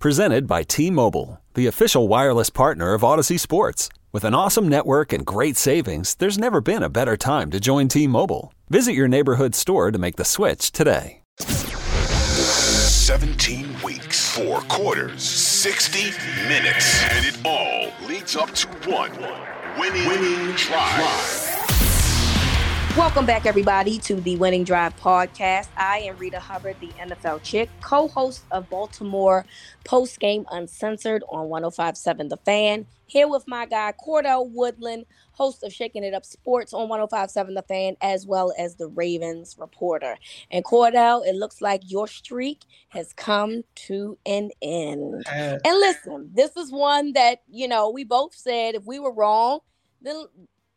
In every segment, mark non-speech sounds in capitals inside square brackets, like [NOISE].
Presented by T Mobile, the official wireless partner of Audacy Sports. With an awesome network and great savings, there's never been a better time to join T Mobile. Visit your neighborhood store to make the switch today. 17 weeks, four quarters, 60 minutes, and it all leads up to one winning, winning drive. Welcome back, everybody, to the Winning Drive podcast. I am Reeta Hubbard, the NFL chick, co host of Baltimore Post Game Uncensored on 1057 The Fan. Here with my guy, Cordell Woodland, host of Shaking It Up Sports on 1057 The Fan, as well as the Ravens reporter. And Cordell, it looks like your streak has come to an end. Uh, and listen, this is one that, you know, we both said if we were wrong, then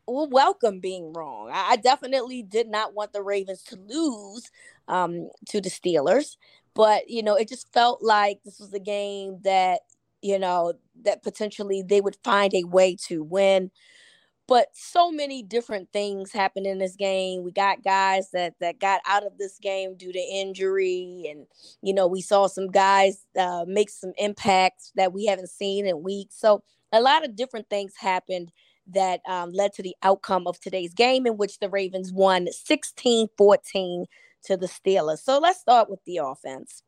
will welcome being wrong. I, definitely did not want the Ravens to lose um, to the Steelers, but you know, it just felt like this was a game that you know that potentially they would find a way to win. But so many different things happened in this game. We got guys that that got out of this game due to injury, and you know we saw some guys uh, make some impacts that we haven't seen in weeks. So a lot of different things happened that um, led to the outcome of today's game, in which the Ravens won 16 14 to the Steelers. So let's start with the offense.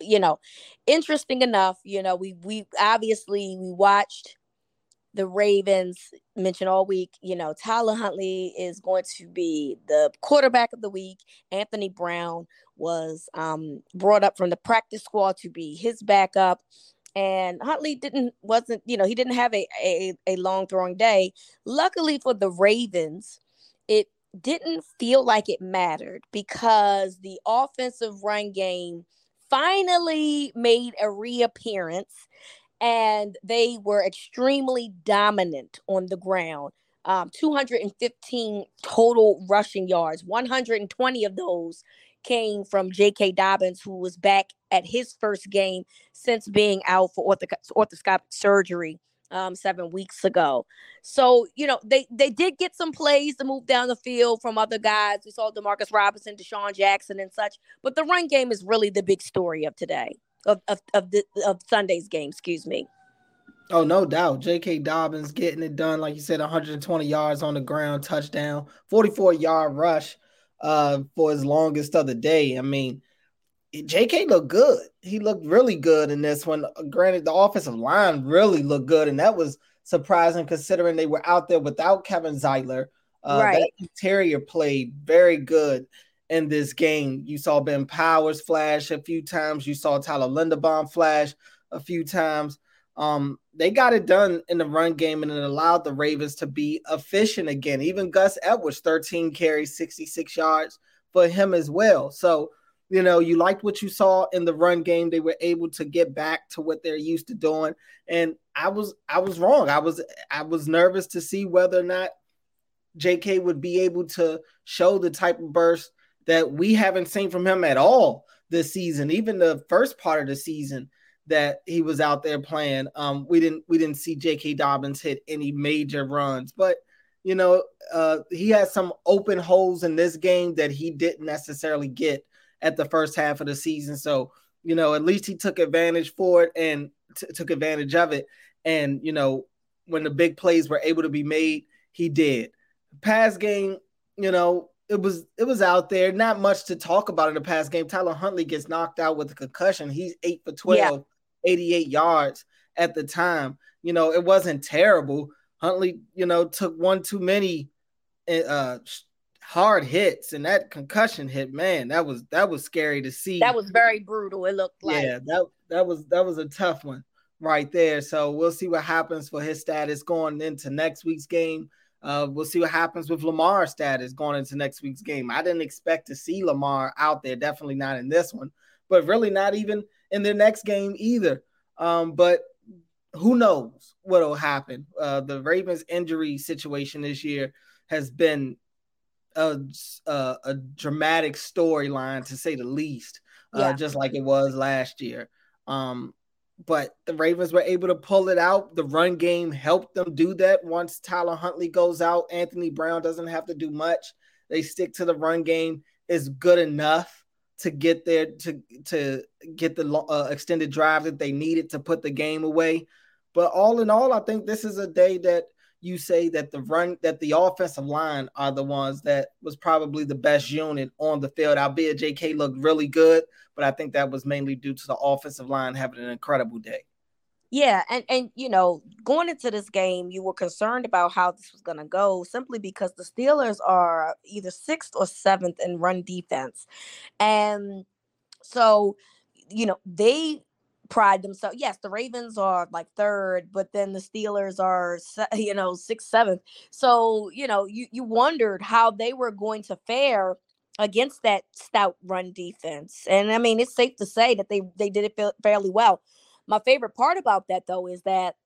You know, interesting enough, you know, we we obviously we watched the Ravens mentioned all week, you know, Tyler Huntley is going to be the quarterback of the week. Anthony Brown was um, brought up from the practice squad to be his backup and Huntley didn't wasn't you know he didn't have a, a, a long throwing day. Luckily for the Ravens, it didn't feel like it mattered because the offensive run game finally made a reappearance and they were extremely dominant on the ground. Um, 215 total rushing yards, 120 of those came from J.K. Dobbins, who was back at his first game since being out for orthoscopic surgery um, seven weeks ago. So, you know, they, they did get some plays to move down the field from other guys. We saw Demarcus Robinson, DeSean Jackson, and such. But the run game is really the big story of today, of, of, of, the, of Sunday's game, excuse me. Oh, no doubt. J.K. Dobbins getting it done, like you said, 120 yards on the ground, touchdown, 44 yard rush uh, for his longest of the day. I mean, JK looked good. He looked really good in this one. Granted, the offensive line really looked good, and that was surprising considering they were out there without Kevin Zeitler. Uh, right. That interior played very good in this game. You saw Ben Powers flash a few times. You saw Tyler Linderbaum flash. a few times. Um, they got it done in the run game and it allowed the Ravens to be efficient again. Even Gus Edwards, 13 carries, 66 yards for him as well. So, you know, you liked what you saw in the run game. They were able to get back to what they're used to doing. And I was I was wrong. I was I was nervous to see whether or not JK would be able to show the type of burst that we haven't seen from him at all this season. Even the first part of the season that he was out there playing, um, we didn't we didn't see J.K. Dobbins hit any major runs, but you know uh, he had some open holes in this game that he didn't necessarily get at the first half of the season. So you know at least he took advantage for it and t- took advantage of it. And you know when the big plays were able to be made, he did. Pass game, you know, it was it was out there. Not much to talk about in the past game. Tyler Huntley gets knocked out with a concussion. He's eight for 12, yeah. 88 yards at the time. You know, it wasn't terrible. Huntley, you know, took one too many uh hard hits and that concussion hit, man, that was that was scary to see. That was very brutal. It looked like Yeah, that that was that was a tough one right there. So we'll see what happens for his status going into next week's game. Uh, we'll see what happens with Lamar's status going into next week's game. I didn't expect to see Lamar out there, definitely not in this one, but really not even in the next game either. Um, but who knows what'll happen? Uh, the Ravens' injury situation this year has been a, a, a dramatic storyline to say the least, uh, just like it was last year. Um, but the Ravens were able to pull it out. The run game helped them do that. Once Tyler Huntley goes out, Anthony Brown doesn't have to do much. They stick to the run game is good enough to get there to to get the uh, extended drive that they needed to put the game away. But all in all, I think this is a day that you say that the run that the offensive line are the ones that was probably the best unit on the field. Albeit JK looked really good, but I think that was mainly due to the offensive line having an incredible day. Yeah, and and you know, going into this game, you were concerned about how this was going to go simply because the Steelers are either sixth or seventh in run defense, and so you know they pride themselves. Yes, the Ravens are like third, but then the Steelers are [LAUGHS] you know sixth, seventh. So you know you you wondered how they were going to fare against that stout run defense. And I mean, it's safe to say that they they did it fairly well. My favorite part about that though is that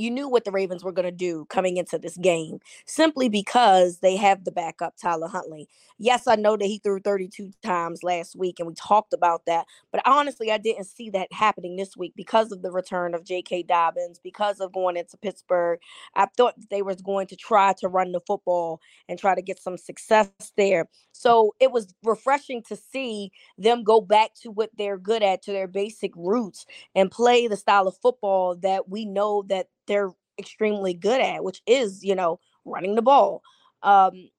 you knew what the Ravens were going to do coming into this game simply because they have the backup Tyler Huntley. Yes, I know that he threw 32 times last week and we talked about that, but honestly, I didn't see that happening this week because of the return of J.K. Dobbins, because of going into Pittsburgh. I thought they was going to try to run the football and try to get some success there. So it was refreshing to see them go back to what they're good at, to their basic roots, and play the style of football that we know that they're extremely good at, which is, you know, running the ball. Um,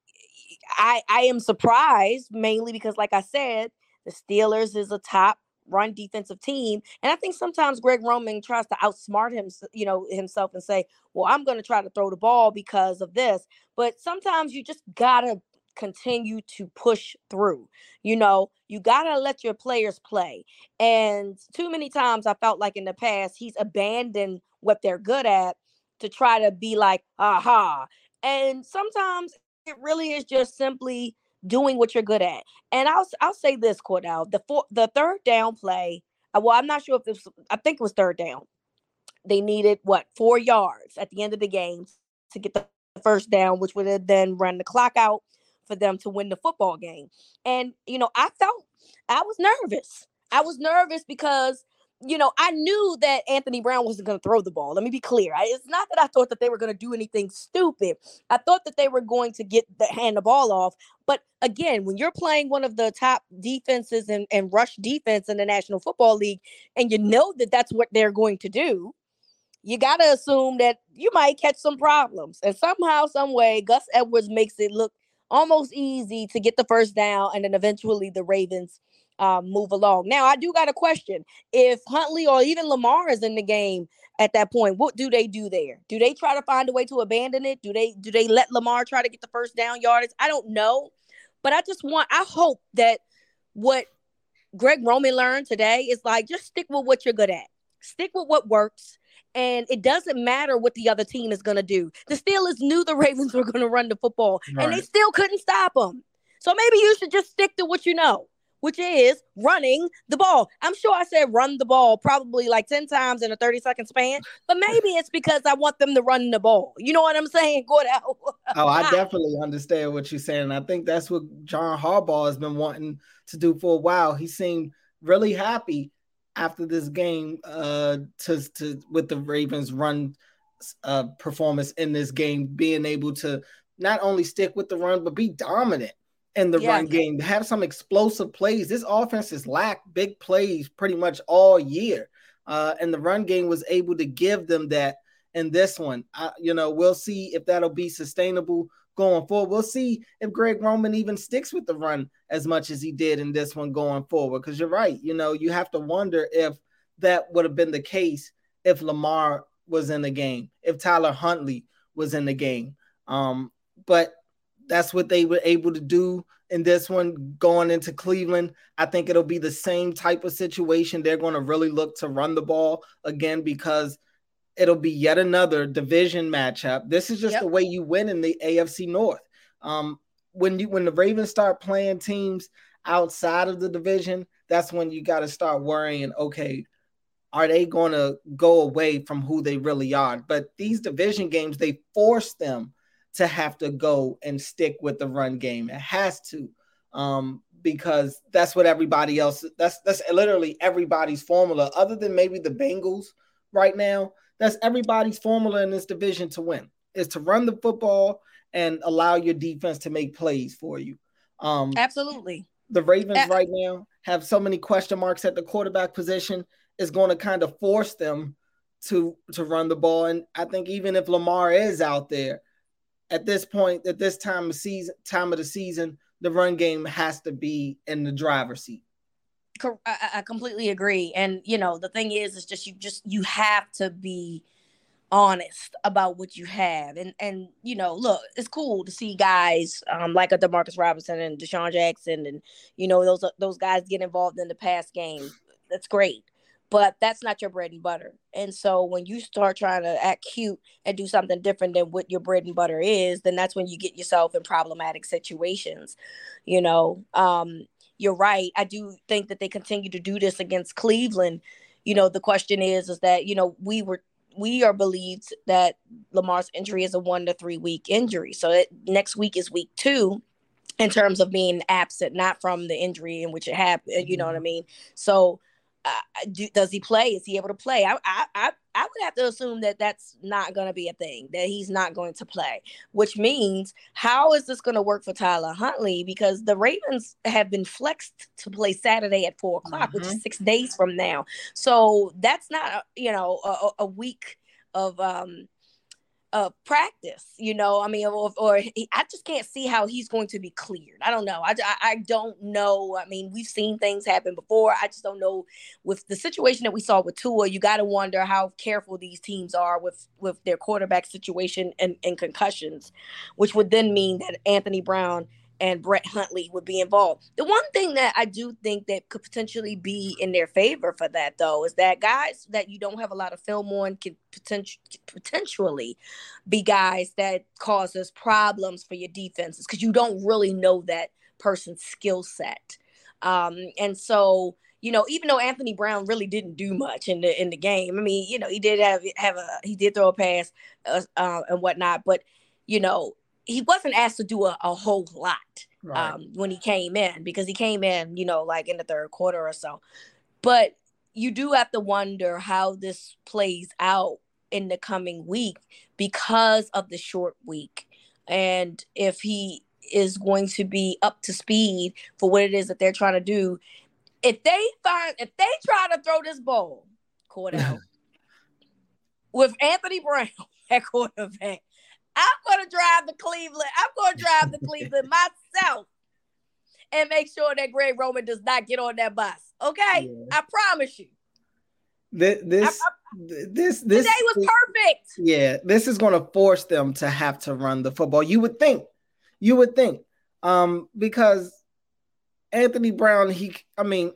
I I am surprised mainly because, like I said, the Steelers is a top run defensive team, and I think sometimes Greg Roman tries to outsmart him, you know, himself and say, "Well, I'm going to try to throw the ball because of this," but sometimes you just gotta continue to push through. You know, you got to let your players play. And too many times I felt like in the past he's abandoned what they're good at to try to be like, aha. And sometimes it really is just simply doing what you're good at. And I'll I'll say this, Cordell, the four, the third down play. Uh, well, I'm not sure if this. I think it was third down. They needed what four yards at the end of the game to get the first down, which would have then run the clock out for them to win the football game. And you know, I felt I was nervous. I was nervous because you know, I knew that Anthony Brown wasn't going to throw the ball. Let me be clear. I, it's not that I thought that they were going to do anything stupid. I thought that they were going to get the hand the ball off. But again, when you're playing one of the top defenses and, and rush defense in the National Football League, and you know that that's what they're going to do, you got to assume that you might catch some problems. And somehow, some way, Gus Edwards makes it look almost easy to get the first down, and then eventually the Ravens um, move along. Now, I do got a question. If Huntley or even Lamar is in the game at that point, what do they do there? Do they try to find a way to abandon it? Do they do they let Lamar try to get the first down yardage? I don't know, but I just want I hope that what Greg Roman learned today is like just stick with what you're good at. Stick with what works. And it doesn't matter what the other team is going to do. The Steelers knew the [LAUGHS] Ravens were going to run the football, right. and they still couldn't stop them. So maybe you should just stick to what you know which is running the ball. I'm sure I said run the ball probably like 10 times in a 30 second span, but maybe it's because I want them to run the ball. You know what I'm saying? [LAUGHS] Go out. oh, I definitely understand what you're saying. I think that's what John Harbaugh has been wanting to do for a while. He seemed really happy after this game uh to, to with the Ravens run uh performance in this game, being able to not only stick with the run but be dominant in the yeah. run game, have some explosive plays. This offense has lacked big plays pretty much all year. Uh, and the run game was able to give them that in this one. Uh, you know, we'll see if that'll be sustainable going forward. We'll see if Greg Roman even sticks with the run as much as he did in this one going forward. Because you're right, you know, you have to wonder if that would have been the case if Lamar was in the game, if Tyler Huntley was in the game. Um, but that's what they were able to do in this one going into Cleveland. I think it'll be the same type of situation. They're going to really look to run the ball again because it'll be yet another division matchup. This is just yep. the way you win in the AFC North. Um, when you when the Ravens start playing teams outside of the division, that's when you got to start worrying. Okay, are they going to go away from who they really are? But these division games, they force them to have to go and stick with the run game. It has to, um, because that's what everybody else. That's that's literally everybody's formula, other than maybe the Bengals right now. That's everybody's formula in this division to win is to run the football and allow your defense to make plays for you. Um, Absolutely. The Ravens right now have so many question marks at the quarterback position. Is going to kind of force them to to run the ball, and I think even if Lamar is out there, at this point, at this time of season, time of the season, the run game has to be in the driver's seat. I, completely agree. And you know, the thing is, it's just you just you have to be honest about what you have. And and you know, look, it's cool to see guys um, like a Demarcus Robinson and DeSean Jackson and you know those those guys get involved in the pass game. That's great but that's not your bread and butter. And so when you start trying to act cute and do something different than what your bread and butter is, then that's when you get yourself in problematic situations. You know, um, you're right. I do think that they continue to do this against Cleveland. You know, the question is, is that, you know, we were we are believed that Lamar's injury is a one to three week injury. So it, next week is week two in terms of being absent, not from the injury in which it happened. You know what I mm-hmm. mean? So uh, do, does he play? Is he able to play? I, I, I, I would have to assume that that's not going to be a thing, that he's not going to play, which means how is this going to work for Tyler Huntley? Because the Ravens have been flexed to play Saturday at four o'clock, mm-hmm. which is mm-hmm. six days from now. So that's not, you know, a, a week of um, uh, practice, you know. I mean, or, or he, I just can't see how he's going to be cleared. I don't know. I, I, I don't know. I mean, we've seen things happen before. I just don't know. With the situation that we saw with Tua, you got to wonder how careful these teams are with with their quarterback situation and, and concussions, which would then mean that Anthony Brown and Brett Hundley would be involved. The one thing that I do think that could potentially be in their favor for that though is that guys that you don't have a lot of film on can potentially potentially be guys that causes problems for your defenses because you don't really know that person's skill set. Um, and so you know, even though Anthony Brown really didn't do much in the in the game, I mean, you know, he did have have a he did throw a pass uh, uh, and whatnot, but you know, he wasn't asked to do a, a whole lot right. um, when he came in because he came in, you know, like in the third quarter or so. But you do have to wonder how this plays out in the coming week because of the short week and if he is going to be up to speed for what it is that they're trying to do. If they find if they try to throw this ball, Cordell, [LAUGHS] with Anthony Brown [LAUGHS] at quarterback, I'm gonna drive to Cleveland. I'm gonna drive to Cleveland myself and make sure that Greg Roman does not get on that bus. Okay, yeah. I promise you. This this I, I, this this today was perfect. Yeah, this is going to force them to have to run the football. You would think, you would think, um, because Anthony Brown, he, I mean,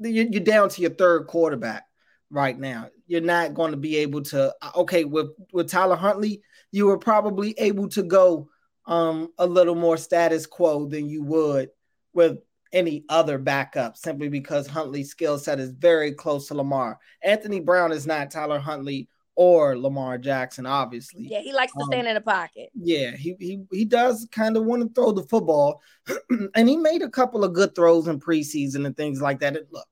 you're down to your third quarterback right now. You're not going to be able to. Okay, with with Tyler Huntley, you were probably able to go um, a little more status quo than you would with any other backup, simply because Huntley's skill set is very close to Lamar. Anthony Brown is not Tyler Huntley or Lamar Jackson, obviously. Yeah, he likes to stand um, in the pocket. Yeah, he he he does kind of want to throw the football, [CLEARS THROAT] and he made a couple of good throws in preseason and things like that. look,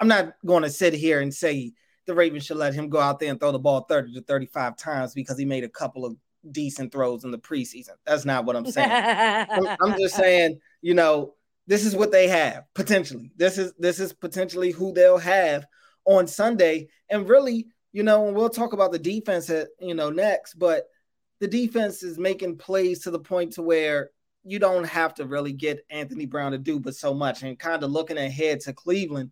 I'm not going to sit here and say the Ravens should let him go out there and throw the ball 30 to 35 times because he made a couple of decent throws in the preseason. That's not what I'm saying. I'm, [LAUGHS] I'm just saying, you know, this is what they have potentially. This is this is potentially who they'll have on Sunday. And really, you know, and we'll talk about the defense at you know next, but the defense is making plays to the point to where you don't have to really get Anthony Brown to do but so much. And kind of looking ahead to Cleveland,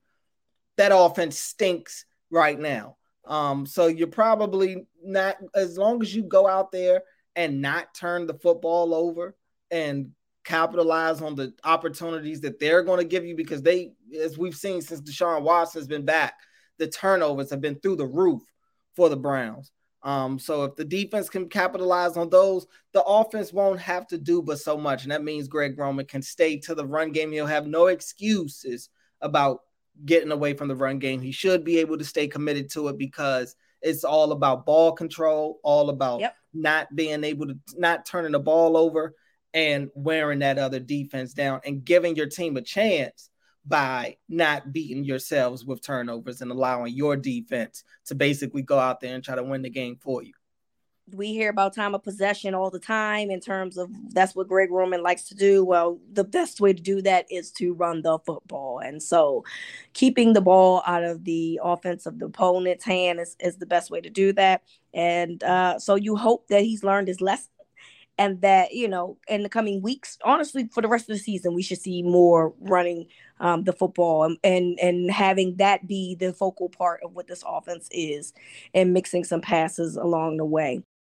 that offense stinks right now. Um, so you're probably not as long as you go out there and not turn the football over and capitalize on the opportunities that they're going to give you because they, as we've seen since Deshaun Watson has been back, the turnovers have been through the roof for the Browns. Um, so if the defense can capitalize on those, the offense won't have to do but so much. And that means Greg Roman can stay to the run game. He'll have no excuses about getting away from the run game. He should be able to stay committed to it because it's all about ball control, all about yep. not being able to not turning the ball over and wearing that other defense down and giving your team a chance by not beating yourselves with turnovers and allowing your defense to basically go out there and try to win the game for you we hear about time of possession all the time in terms of that's what Greg Roman likes to do. Well, the best way to do that is to run the football. And so keeping the ball out of the offense of the opponent's hand is, is the best way to do that. And uh, so you hope that he's learned his lesson and that, you know, in the coming weeks, honestly, for the rest of the season, we should see more running um, the football and, and and having that be the focal part of what this offense is and mixing some passes along the way.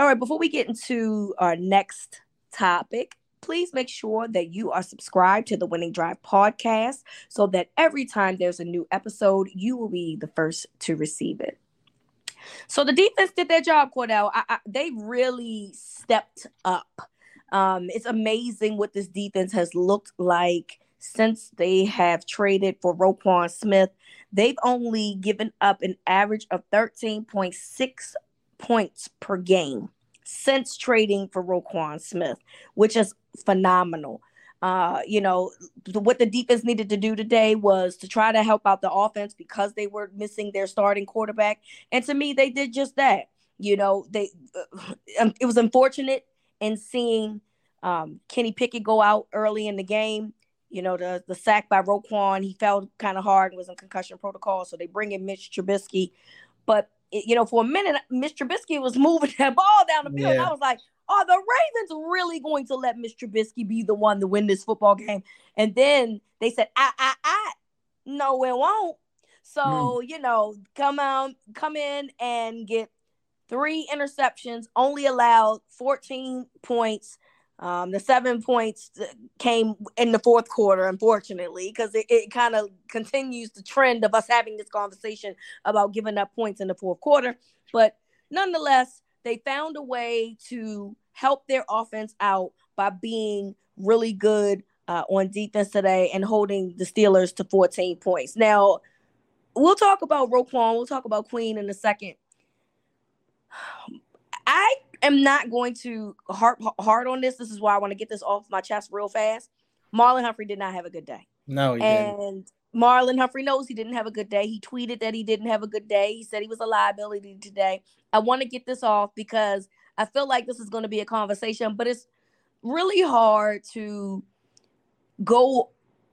All right, before we get into our next topic, please make sure that you are subscribed to the Winning Drive podcast so that every time there's a new episode, you will be the first to receive it. So the defense did their job, Cordell. I, I, they really stepped up. Um, it's amazing what this defense has looked like since they have traded for Roquan Smith. They've only given up an average of 13.6 points per game since trading for Roquan Smith, which is phenomenal. Uh, you know, what the defense needed to do today was to try to help out the offense because they were missing their starting quarterback. And to me, they did just that. You know, they uh, it was unfortunate in seeing um, Kenny Pickett go out early in the game. You know, the the sack by Roquan, he fell kind of hard and was in concussion protocol. So they bring in Mitch Trubisky. But you know, for a minute, Mr. Trubisky was [LAUGHS] moving that ball down the field. Yeah. I was like, are the Ravens really going to let Mr. Trubisky be the one to win this football game? And then they said, I, I, I, no, it won't. So, mm. you know, come out, come in and get three interceptions, only allowed 14 points. Um, the seven points came in the fourth quarter, unfortunately, because it, it kind of continues the trend of us having this conversation about giving up points in the fourth quarter. But nonetheless, they found a way to help their offense out by being really good uh, on defense today and holding the Steelers to 14 points. Now, we'll talk about Roquan, we'll talk about Queen in a second. I am not going to harp hard on this. This is why I want to get this off my chest real fast. Marlon Humphrey did not have a good day. No, he and didn't. Marlon Humphrey knows he didn't have a good day. He tweeted that he didn't have a good day. He said he was a liability today. I want to get this off because I feel like this is going to be a conversation, but it's really hard to go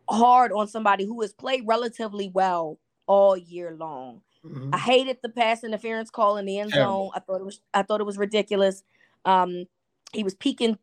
hard on somebody who has played relatively well all year long. Mhm. I hated the pass interference call in the end zone. I thought it was I thought it was ridiculous. Um, he was peeking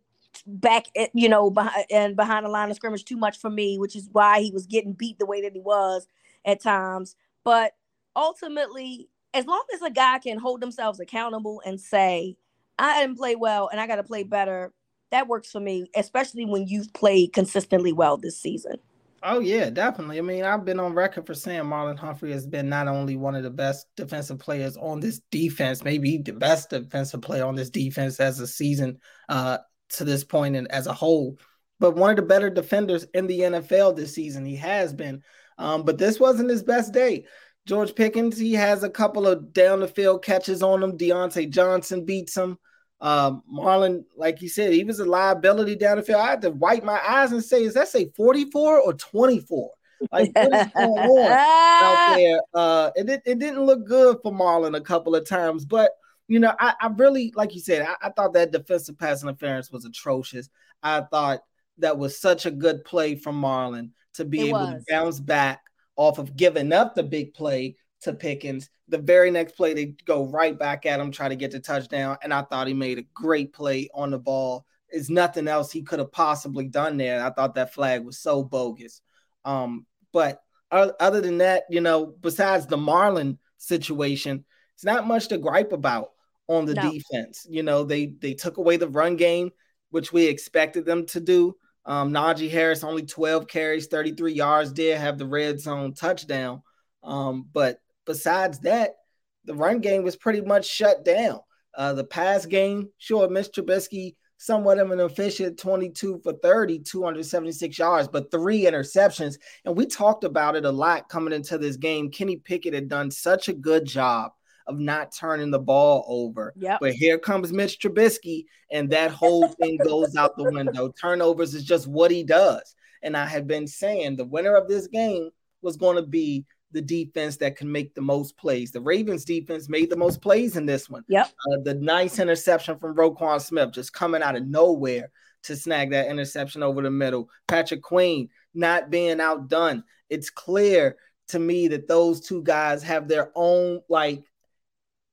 back at you know behind and behind the line of scrimmage too much for me, which is why he was getting beat the way that he was at times. But ultimately, as long as a guy can hold themselves accountable and say, "I didn't play well and I got to play better," that works for me, especially when you've played consistently well this season. Oh yeah, definitely. I mean, I've been on record for saying Marlon Humphrey has been not only one of the best defensive players on this defense, maybe the best defensive player on this defense as a season uh, to this point and as a whole, but one of the better defenders in the NFL this season. He has been, um, but this wasn't his best day. George Pickens, he has a couple of down the field catches on him. Diontae Johnson beats him. Um, Marlon, like you said, he was a liability down the field. I had to wipe my eyes and say, is that say 44 or 24? Like, what is going [LAUGHS] on out [LAUGHS] there? Uh, it, it didn't look good for Marlon a couple of times, but you know, I, I really, like you said, I, I thought that defensive pass interference was atrocious. I thought that was such a good play from Marlon to be It able was. to bounce back off of giving up the big play to Pickens. The very next play, they go right back at him, try to get the touchdown. And I thought he made a great play on the ball. There's nothing else he could have possibly done there. I thought that flag was so bogus. Um, but other than that, you know, besides the Marlon situation, it's not much to gripe about on the No. defense. You know, they they took away the run game, which we expected them to do. Um, Najee Harris only 12 carries, 33 yards, did have the red zone touchdown. Um, but besides that, the run game was pretty much shut down. Uh, the pass game, sure, Mr. Trubisky, somewhat of an efficient 22 for 30, 276 yards, but three interceptions. And we talked about it a lot coming into this game. Kenny Pickett had done such a good job of not turning the ball over. Yep. But here comes Mitch Trubisky, and that whole thing goes out the window. [LAUGHS] Turnovers is just what he does. And I had been saying the winner of this game was going to be the defense that can make the most plays. The Ravens defense made the most plays in this one. Yep. Uh, the nice interception from Roquan Smith just coming out of nowhere to snag that interception over the middle. Patrick Queen not being outdone. It's clear to me that those two guys have their own like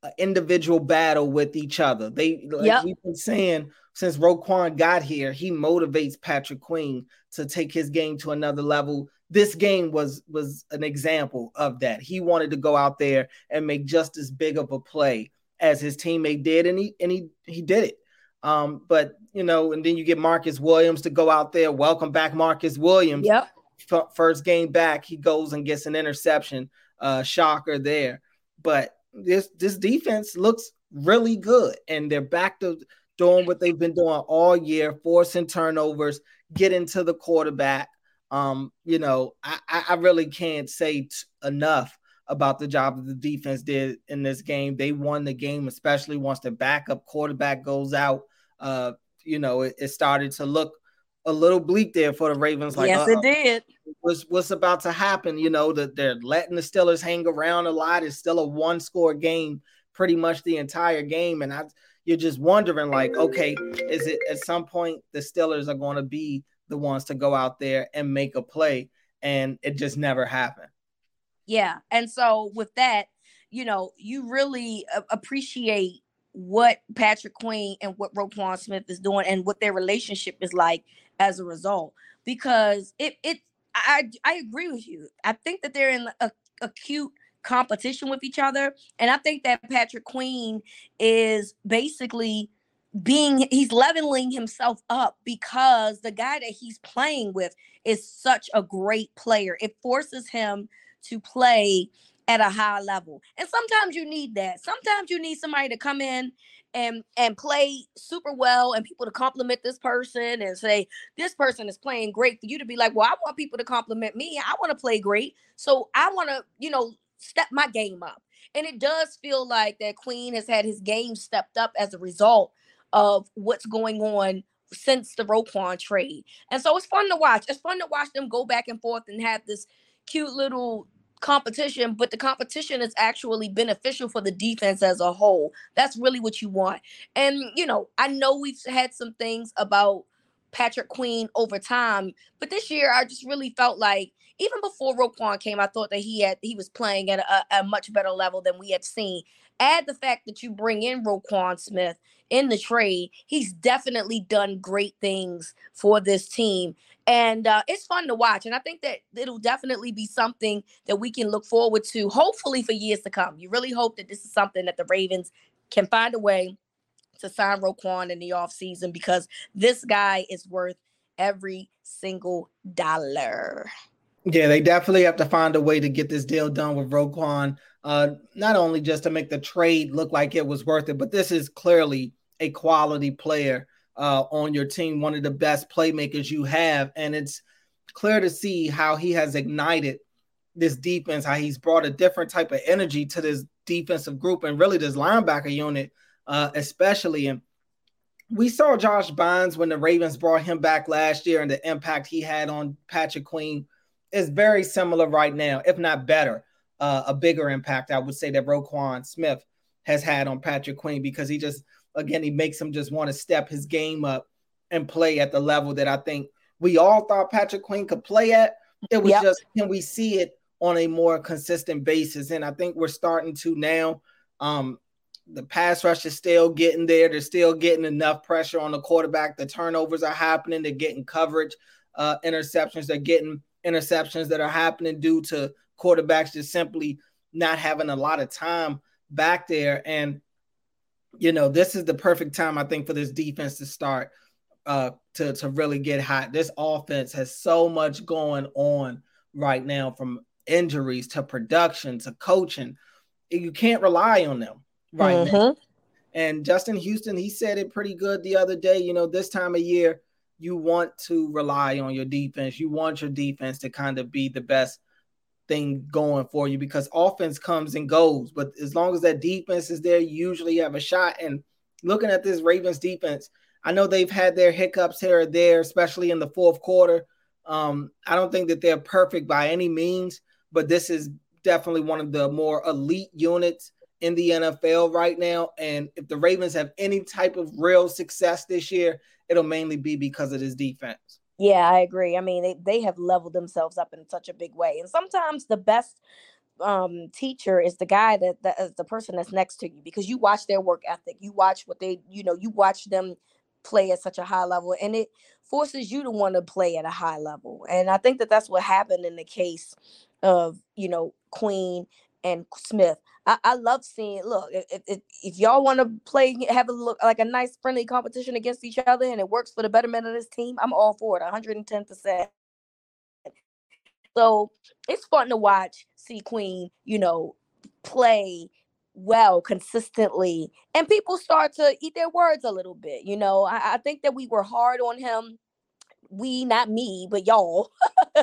uh, individual battle with each other. They like Yep. we've been saying since Roquan got here, he motivates Patrick Queen to take his game to another level. This game was was an example of that. He wanted to go out there and make just as big of a play as his teammate did, and he and he he did it. Um, but you know, and then you get Marcus Williams to go out there. Welcome back, Marcus Williams. Yep. F- first game back, he goes and gets an interception. Uh, shocker there. But this this defense looks really good, and they're back to doing what they've been doing all year, forcing turnovers, getting to the quarterback. Um, you know, I, I really can't say t- enough about the job that the defense did in this game. They won the game, especially once the backup quarterback goes out. Uh, you know, it, it started to look a little bleak there for the Ravens. Like, yes, it did. what's what's about to happen? You know, that they're letting the Steelers hang around a lot. It's still a one score game, pretty much the entire game, and I you're just wondering, like, okay, is it at some point the Steelers are going to be the ones to go out there and make a play, and it just never happened. Yeah. And so with that, you know, you really uh, appreciate what Patrick Queen and what Roquan Smith is doing and what their relationship is like as a result. Because it it I I agree with you. I think that they're in a acute competition with each other. And I think that Patrick Queen is basically being he's leveling himself up because the guy that he's playing with is such a great player. It forces him to play at a high level. And sometimes you need that. Sometimes you need somebody to come in and and play super well and people to compliment this person and say this person is playing great for you to be like, "Well, I want people to compliment me. I want to play great." So I want to, you know, step my game up. And it does feel like that Queen has had his game stepped up as a result of what's going on since the Roquan trade. And so it's fun to watch. It's fun to watch them go back and forth and have this cute little competition, but the competition is actually beneficial for the defense as a whole. That's really what you want. And, you know, I know we've had some things about Patrick Queen over time, but this year I just really felt like even before Roquan came, I thought that he had he was playing at a, a much better level than we had seen. Add the fact that you bring in Roquan Smith in the trade, he's definitely done great things for this team and uh, it's fun to watch. And I think that it'll definitely be something that we can look forward to, hopefully for years to come. You really hope that this is something that the Ravens can find a way to sign Roquan in the offseason because this guy is worth every single dollar. Yeah, they definitely have to find a way to get this deal done with Roquan. Uh, not only just to make the trade look like it was worth it, but this is clearly a quality player uh, on your team, one of the best playmakers you have. And it's clear to see how he has ignited this defense, how he's brought a different type of energy to this defensive group and really this linebacker unit, uh, especially. And we saw Josh Bynes when the Ravens brought him back last year and the impact he had on Patrick Queen is very similar right now, if not better. Uh, a bigger impact, I would say, that Roquan Smith has had on Patrick Queen because he just – again, he makes him just want to step his game up and play at the level that I think we all thought Patrick Queen could play at. It was yep. just can we see it on a more consistent basis? And I think we're starting to now. Um, the pass rush is still getting there. They're still getting enough pressure on the quarterback. The turnovers are happening. They're getting coverage, uh, interceptions. They're getting interceptions that are happening due to quarterbacks just simply not having a lot of time back there. And you know, this is the perfect time I think for this defense to start uh to to really get hot. This offense has so much going on right now from injuries to production to coaching. You can't rely on them right mm-hmm. now. And Justin Houston, he said it pretty good the other day. You know, this time of year, you want to rely on your defense. You want your defense to kind of be the best thing going for you because offense comes and goes. But as long as that defense is there, you usually have a shot. And looking at this Ravens defense, I know they've had their hiccups here or there, especially in the fourth quarter. Um, I don't think that they're perfect by any means, but this is definitely one of the more elite units in the NFL right now. And if the Ravens have any type of real success this year, it'll mainly be because of this defense. Yeah, I agree. I mean, they, they have leveled themselves up in such a big way. And sometimes the best um teacher is the guy that that is the person that's next to you because you watch their work ethic. You watch what they, you know, you watch them play at such a high level and it forces you to want to play at a high level. And I think that that's what happened in the case of, you know, Queen and Smith. I, I love seeing. Look, if, if, if y'all want to play, have a look like a nice friendly competition against each other, and it works for the betterment of this team, I'm all for it, 110. percent So it's fun to watch. See Queen, you know, play well consistently, and people start to eat their words a little bit. You know, I, I think that we were hard on him. We, not me, but y'all, [LAUGHS]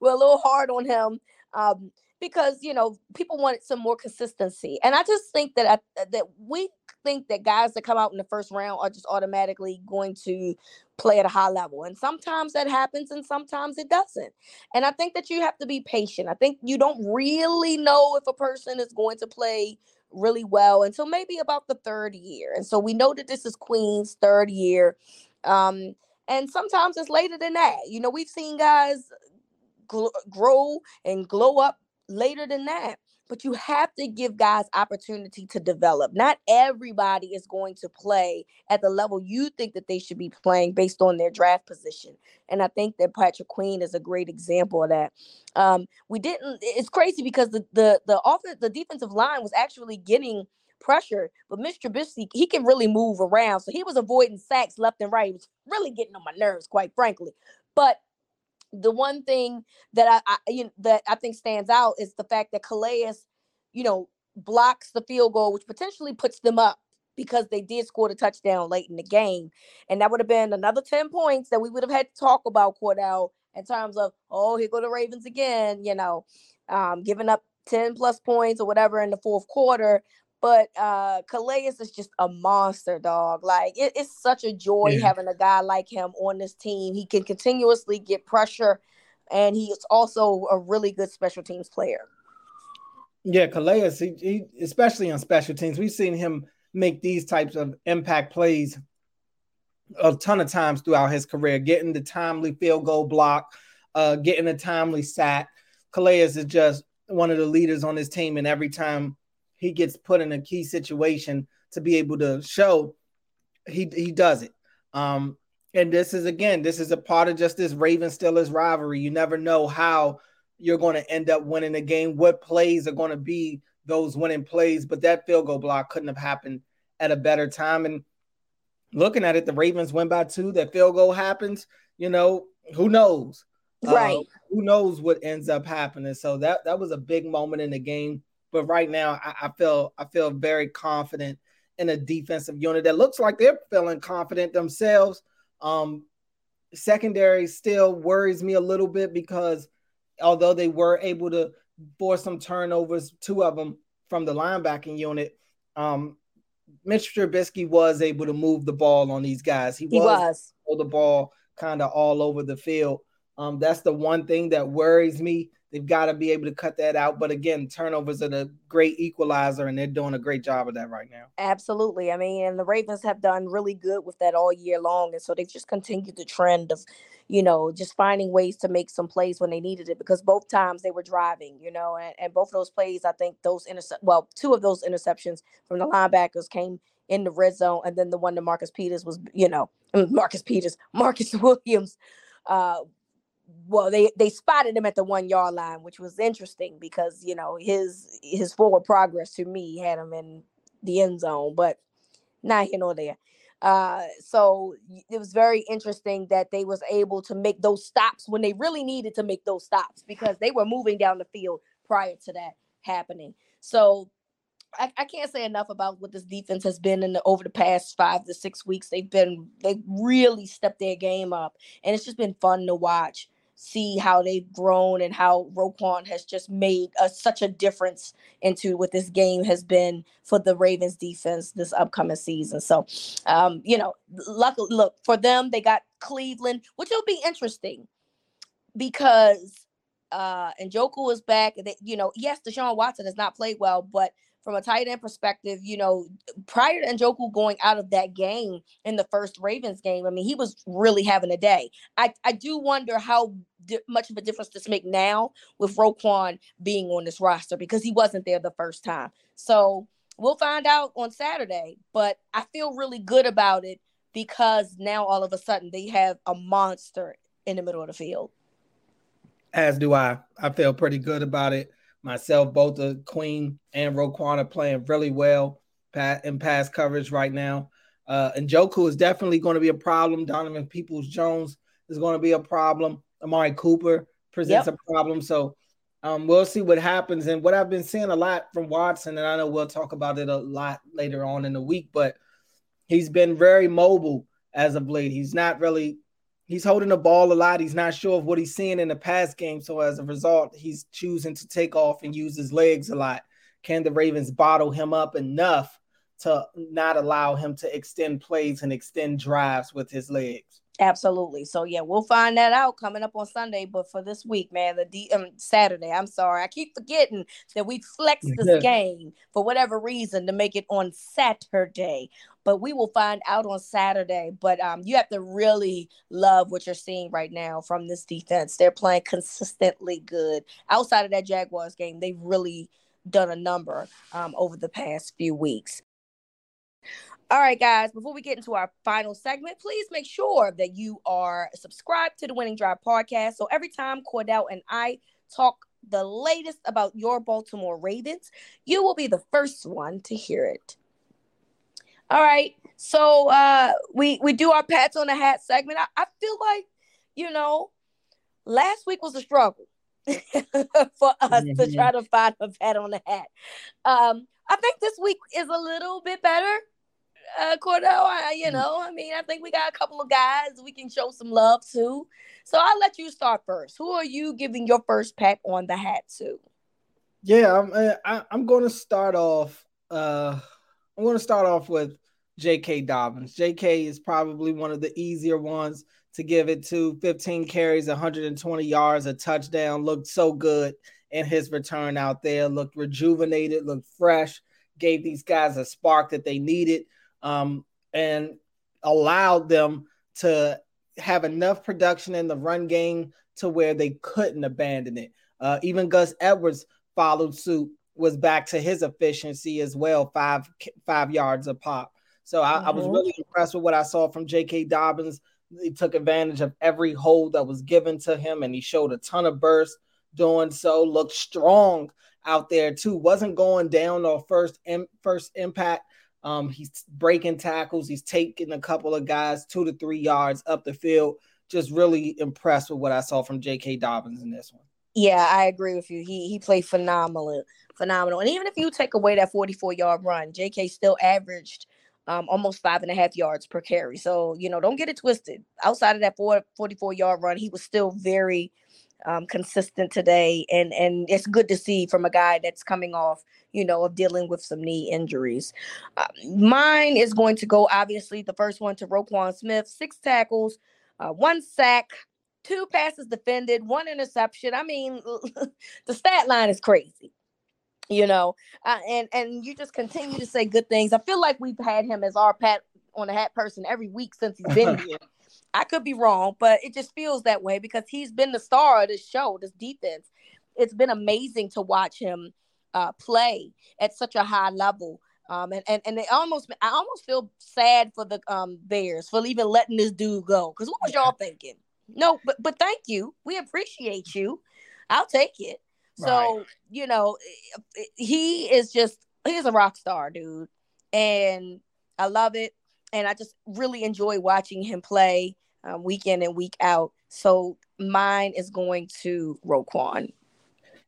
we're a little hard on him. Um, because you know people wanted some more consistency and i just think that I, uh, that we think that guys that come out in the first round are just automatically going to play at a high level and sometimes that happens and sometimes it doesn't and i think that you have to be patient i think you don't really know if a person is going to play really well until maybe about the third year and so we know that this is queen's third year um and sometimes it's later than that you know we've seen guys grow and glow up later than that. But you have to give guys opportunity to develop. Not everybody is going to play at the level you think that they should be playing based on their draft position. And I think that Patrick Queen is a great example of that. Um, we didn't. It's crazy because the the the offense, the defensive line was actually getting pressure, but Mr. Trubisky, he can really move around. So he was avoiding sacks left and right. It was really getting on my nerves, quite frankly. But the one thing that I, I you know, that I think stands out is the fact that Calais, you know, blocks the field goal, which potentially puts them up because they did score the touchdown late in the game, and that would have been another ten points that we would have had to talk about Cordell in terms of oh here go the Ravens again, you know, um, giving up ten plus points or whatever in the fourth quarter. But uh Calais is just a monster, dog. Like it, it's such a joy yeah. having a guy like him on this team. He can continuously get pressure, and he is also a really good special teams player. Yeah, Calais, he, he, especially on special teams, we've seen him make these types of impact plays a ton of times throughout his career, getting the timely field goal block, uh, getting a timely sack. Calais is just one of the leaders on his team, and every time he gets put in a key situation to be able to show he he does it. Um, and this is again, this is a part of just this Raven Steelers rivalry. You never know how you're going to end up winning the game, what plays are going to be those winning plays. But that field goal block couldn't have happened at a better time. And looking at it, the Ravens win by two. That field goal happens. You know, who knows? Right. Uh, who knows what ends up happening? So that that was a big moment in the game. But right now, I, I feel I feel very confident in a defensive unit that looks like they're feeling confident themselves. Um, secondary still worries me a little bit because although they were able to force some turnovers, two of them from the linebacking unit, um, Mitch Trubisky was able to move the ball on these guys. He was, he was. the ball kind of all over the field. Um, that's the one thing that worries me. They've got to be able to cut that out. But again, turnovers are the great equalizer, and they're doing a great job of that right now. Absolutely. I mean, and the Ravens have done really good with that all year long. And so they've just continued the trend of, you know, just finding ways to make some plays when they needed it because both times they were driving, you know, and, and both of those plays, I think those intercept well, two of those interceptions from the linebackers came in the red zone, and then the one to Marcus Peters was, you know, [LAUGHS] Marcus Peters, Marcus [LAUGHS] Williams uh well they they spotted him at the one yard line which was interesting because you know his his forward progress to me had him in the end zone but not here nor there. Uh so it was very interesting that they was able to make those stops when they really needed to make those stops because they were moving down the field prior to that happening. So I, I can't say enough about what this defense has been in the, over the past five to six weeks. They've been they really stepped their game up, and it's just been fun to watch see how they've grown and how Roquan has just made a, such a difference into what this game has been for the Ravens defense this upcoming season. So, um, you know, luck, look for them, they got Cleveland, which will be interesting because uh Njoku is back. They, you know, yes, Deshaun Watson has not played well, but from a tight end perspective, you know, prior to Njoku going out of that game in the first Ravens game, I mean, he was really having a day. I, I do wonder how di- much of a difference this make now with Roquan being on this roster because he wasn't there the first time. So we'll find out on Saturday, but I feel really good about it because now all of a sudden they have a monster in the middle of the field. As do I. I feel pretty good about it myself, both the Queen and Roquan are playing really well in pass coverage right now. Uh, Njoku is definitely going to be a problem. Donovan Peoples Jones is going to be a problem. Amari Cooper presents yep. a problem. So um, we'll see what happens. And what I've been seeing a lot from Watson, and I know we'll talk about it a lot later on in the week, but he's been very mobile as of late. He's not really he's holding the ball a lot. He's not sure of what he's seeing in the pass game. So as a result, he's choosing to take off and use his legs a lot. Can the Ravens bottle him up enough to not allow him to extend plays and extend drives with his legs? Absolutely. So yeah, we'll find that out coming up on Sunday. But for this week, man, the D um, Saturday. I'm sorry, I keep forgetting that we flexed this game for whatever reason to make it on Saturday but we will find out on Saturday. But um, you have to really love what you're seeing right now from this defense. They're playing consistently good. Outside of that Jaguars game, they've really done a number um, over the past few weeks. All right, guys, before we get into our final segment, please make sure that you are subscribed to the Winning Drive podcast. So every time Cordell and I talk the latest about your Baltimore Ravens, you will be the first one to hear it. All right. So uh we we do our pats on the hat segment. I, I feel like, you know, last week was a struggle [LAUGHS] for us mm-hmm. to try to find a pat on the hat. Um, I think this week is a little bit better. Uh Cordell, I, you mm. know, I mean, I think we got a couple of guys we can show some love to. So I'll let you start first. Who are you giving your first pat on the hat to? Yeah, I'm uh, I, am i am going to start off uh, I'm going to start off with J.K. Dobbins. J.K. is probably one of the easier ones to give it to. 15 carries, 120 yards, a touchdown. Looked so good in his return out there. Looked rejuvenated, looked fresh. Gave these guys a spark that they needed, um, and allowed them to have enough production in the run game to where they couldn't abandon it. Uh, even Gus Edwards followed suit, was back to his efficiency as well, five five yards a pop. So I, mm-hmm. I was mm-hmm. really impressed with what I saw from J.K. Dobbins. He took advantage of every hold that was given to him, and he showed a ton of burst doing so. Looked strong out there too. Wasn't going down on first first impact. Um, he's breaking tackles. He's taking a couple of guys two to three yards up the field. Just really impressed with what I saw from J.K. Dobbins in this one. Yeah, I agree with you. He he played phenomenal, phenomenal. And even if you take away that 44 yard run, J.K. still averaged um, almost five and a half yards per carry. So, you know, don't get it twisted. Outside of that four, 44 yard run, he was still very um, consistent today. And, and it's good to see from a guy that's coming off, you know, of dealing with some knee injuries. Uh, mine is going to go, obviously, the first one to Roquan Smith, six tackles, uh, one sack, two passes defended, one interception. I mean, [LAUGHS] the stat line is crazy you know, uh, and and you just continue to say good things. I feel like we've had him as our pat on the hat person every week since he's been [LAUGHS] here. I could be wrong, but it just feels that way because he's been the star of this show, this defense. It's been amazing to watch him uh, play at such a high level. Um, and, and and they almost I almost feel sad for the um Bears for even letting this dude go. Because what was y'all thinking? No, but but thank you. We appreciate you. I'll take it. So, right. you know, he is just he's a rock star, dude. And I love it. And I just really enjoy watching him play um, week in and week out. So mine is going to Roquan.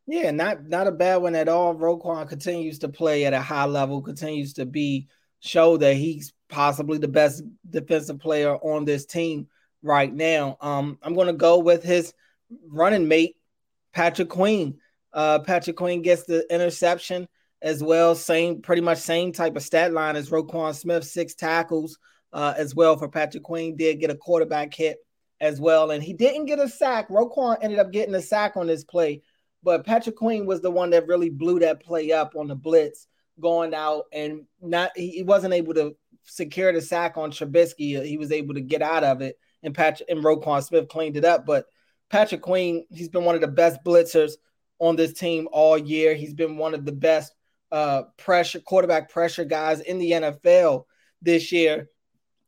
Yeah, not not a bad one at all. Roquan continues to play at a high level, continues to be show that he's possibly the best defensive player on this team right now. Um, I'm going to go with his running mate, Patrick Queen. Uh, Patrick Queen gets the interception as well. Same, pretty much same type of stat line as Roquan Smith, six tackles uh, as well for Patrick Queen. Did get a quarterback hit as well, and he didn't get a sack. Roquan ended up getting a sack on this play, but Patrick Queen was the one that really blew that play up on the blitz, going out and not. He wasn't able to secure the sack on Trubisky. He was able to get out of it, and Patrick and Roquan Smith cleaned it up. But Patrick Queen, he's been one of the best blitzers on this team all year. He's been one of the best uh, pressure quarterback pressure guys in the NFL this year.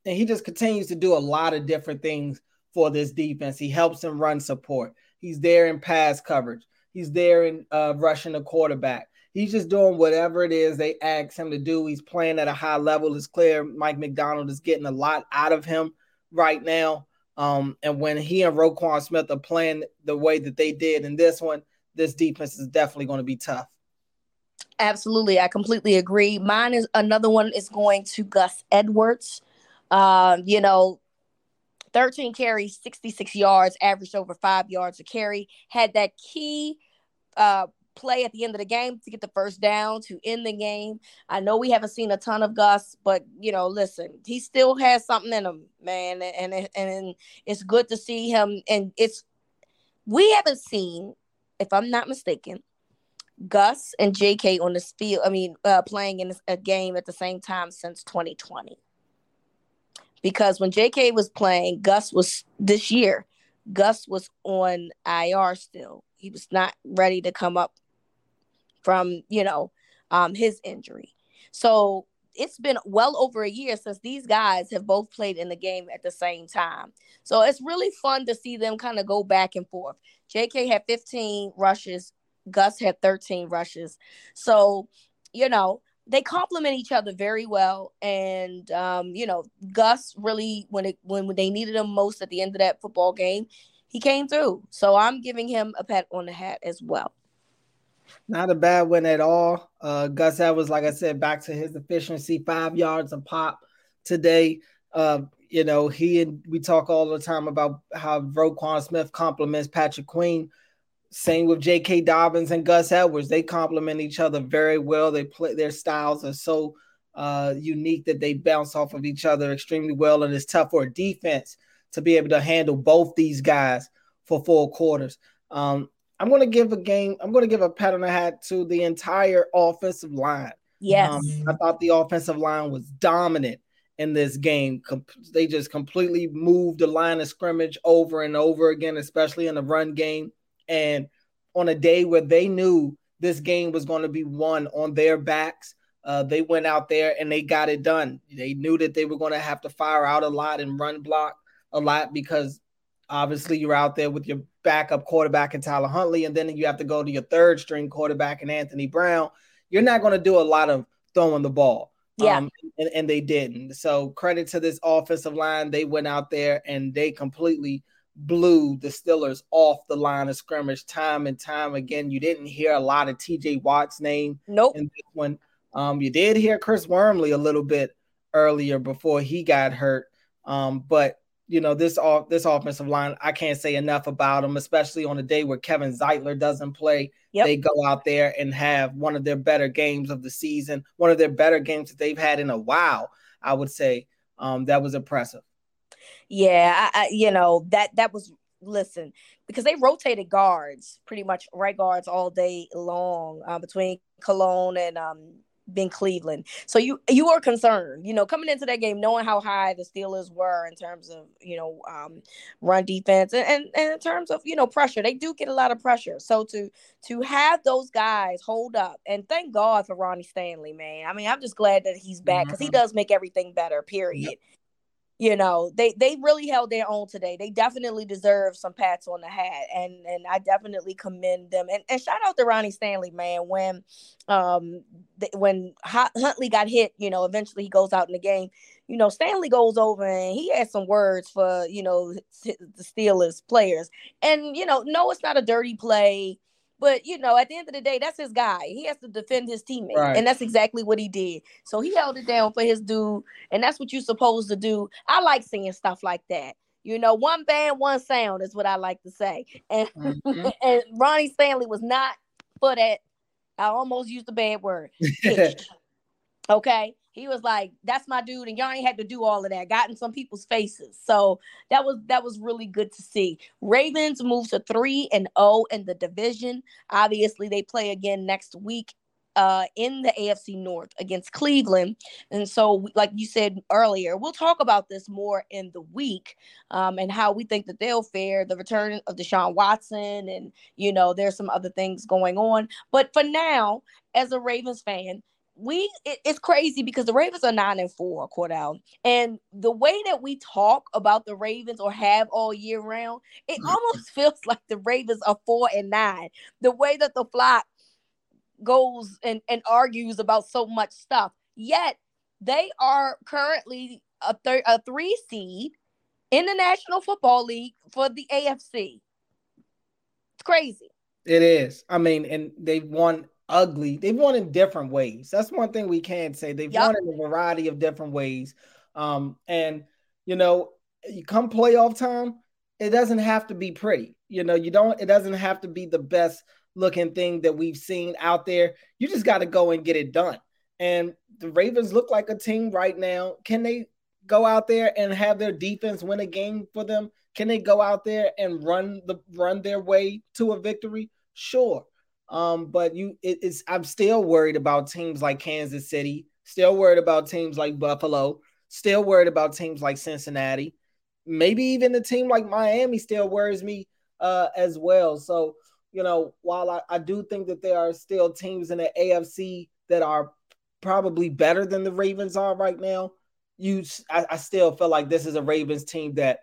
And he just continues to do a lot of different things for this defense. He helps them run support. He's there in pass coverage. He's there in uh, rushing the quarterback. He's just doing whatever it is they ask him to do. He's playing at a high level. It's clear Mike Macdonald is getting a lot out of him right now. Um, and when he and Roquan Smith are playing the way that they did in this one, this defense is definitely going to be tough. Absolutely, I completely agree. Mine is another one is going to Gus Edwards. Um, you know, 13 carries, 66 yards, averaged over five yards a carry. Had that key uh, play at the end of the game to get the first down to end the game. I know we haven't seen a ton of Gus, but you know, listen, he still has something in him, man, and and, and it's good to see him. And it's we haven't seen if I'm not mistaken, Gus and JK on this field, I mean, uh, playing in a game at the same time since 2020. Because when JK was playing, Gus was this year, Gus was on IR still. He was not ready to come up from, you know, um, his injury. So it's been well over a year since these guys have both played in the game at the same time. So it's really fun to see them kind of go back and forth. JK had 15 rushes, Gus had 13 rushes. So, you know, they complement each other very well. And um, you know, Gus really when it when they needed him most at the end of that football game, he came through. So I'm giving him a pat on the hat as well. Not a bad win at all. Uh, Gus Edwards, like I said, back to his efficiency, five yards a pop today. Uh, you know, he and we talk all the time about how Roquan Smith compliments Patrick Queen. same with J.K. Dobbins and Gus Edwards. They complement each other very well. They play their styles are so uh, unique that they bounce off of each other extremely well, and it's tough for a defense to be able to handle both these guys for four quarters. Um, I'm going to give a game. I'm going to give a pat on the hat to the entire offensive line. Yes, um, I thought the offensive line was dominant in this game. Com- they just completely moved the line of scrimmage over and over again, especially in the run game. And on a day where they knew this game was going to be won on their backs, uh, they went out there and they got it done. They knew that they were going to have to fire out a lot and run block a lot because obviously you're out there with your backup quarterback in Tyler Huntley, and then you have to go to your third string quarterback in Anthony Brown. You're not going to do a lot of throwing the ball. Yeah. Um, and, and they didn't. So credit to this offensive line. They went out there and they completely blew the Steelers off the line of scrimmage time and time again. You didn't hear a lot of TJ Watt's name nope. in this one. Um, you did hear Chris Wormley a little bit earlier before he got hurt. Um, but you know this off this offensive line, I can't say enough about them, especially on a day where Kevin Zeitler doesn't play. Yep. They go out there and have one of their better games of the season, one of their better games that they've had in a while. I would say um, that was impressive. Yeah, I, I, you know that that was listen because they rotated guards pretty much right guards all day long uh, between Colon and um, Ben Cleveland. So you you were concerned, you know, coming into that game, knowing how high the Steelers were in terms of you know um, run defense and, and and in terms of you know pressure, they do get a lot of pressure. So to to have those guys hold up, and thank God for Ronnie Stanley, man. I mean, I'm just glad that he's back because mm-hmm. he does make everything better. Period. Yep you know they they really held their own today. They definitely deserve some pats on the hat and and i definitely commend them. And, and shout out to ronnie stanley man when um when huntley got hit you know eventually he goes out in the game you know stanley goes over and he has some words for you know the steelers players. And you know no it's not a dirty play but you know, at the end of the day, that's his guy. He has to defend his teammate, right. and that's exactly what he did. So he held it down for his dude, and that's what you're supposed to do. I like seeing stuff like that. You know, one band, one sound is what I like to say. And mm-hmm. [LAUGHS] and Ronnie Stanley was not for that. I almost used a bad word. [LAUGHS] okay he was like, "That's my dude," and y'all ain't had to do all of that. Got in some people's faces, so that was that was really good to see. Ravens moved to three and zero oh in the division. Obviously, they play again next week uh, in the AFC North against Cleveland. And so, like you said earlier, we'll talk about this more in the week um, and how we think that they'll fare, the return of Deshaun Watson, and, you know, there's some other things going on. But for now, as a Ravens fan, we it, it's crazy because the Ravens are nine and four, Cordell, and the way that we talk about the Ravens or have all year round, it almost [LAUGHS] feels like the Ravens are four and nine. The way that the flock goes and and argues about so much stuff, yet they are currently a third a three seed in the National Football League for the AFC. It's crazy. It is. I mean, and they've won ugly. They've won in different ways. That's one thing we can say. They've yep. won in a variety of different ways. Um, and you know, you come playoff time, it doesn't have to be pretty. You know, you don't. It doesn't have to be the best looking thing that we've seen out there. You just got to go and get it done. And the Ravens look like a team right now. Can they go out there and have their defense win a game for them? Can they go out there and run the run their way to a victory? Sure. Um, but you, it, it's I'm still worried about teams like Kansas City, still worried about teams like Buffalo, still worried about teams like Cincinnati, maybe even a team like Miami still worries me uh, as well. So you know, while I, I do think that there are still teams in the AFC that are probably better than the Ravens are right now, you I, I still feel like this is a Ravens team that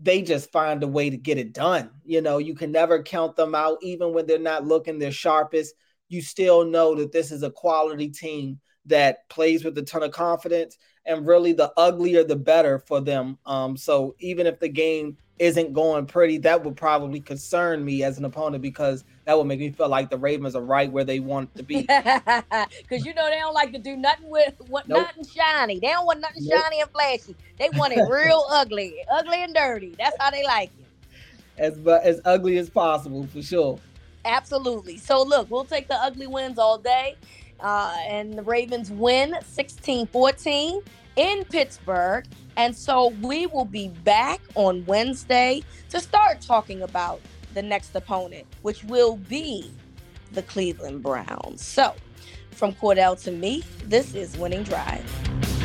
they just find a way to get it done. You know, you can never count them out, even when they're not looking their sharpest. You still know that this is a quality team that plays with a ton of confidence, and really the uglier the better for them. Um, so even if the game isn't going pretty, that would probably concern me as an opponent because that would make me feel like the Ravens are right where they want to be. [LAUGHS] Because you know they don't like to do nothing with what nope. nothing shiny. They don't want nothing nope. shiny and flashy. They want it [LAUGHS] real ugly, ugly and dirty. That's how they like it. As but as ugly as possible for sure. Absolutely. So look, we'll take the ugly wins all day. Uh, and the Ravens win 16 14 in Pittsburgh. And so we will be back on Wednesday to start talking about the next opponent, which will be the Cleveland Browns. So from Cordell to me, this is Winning Drive.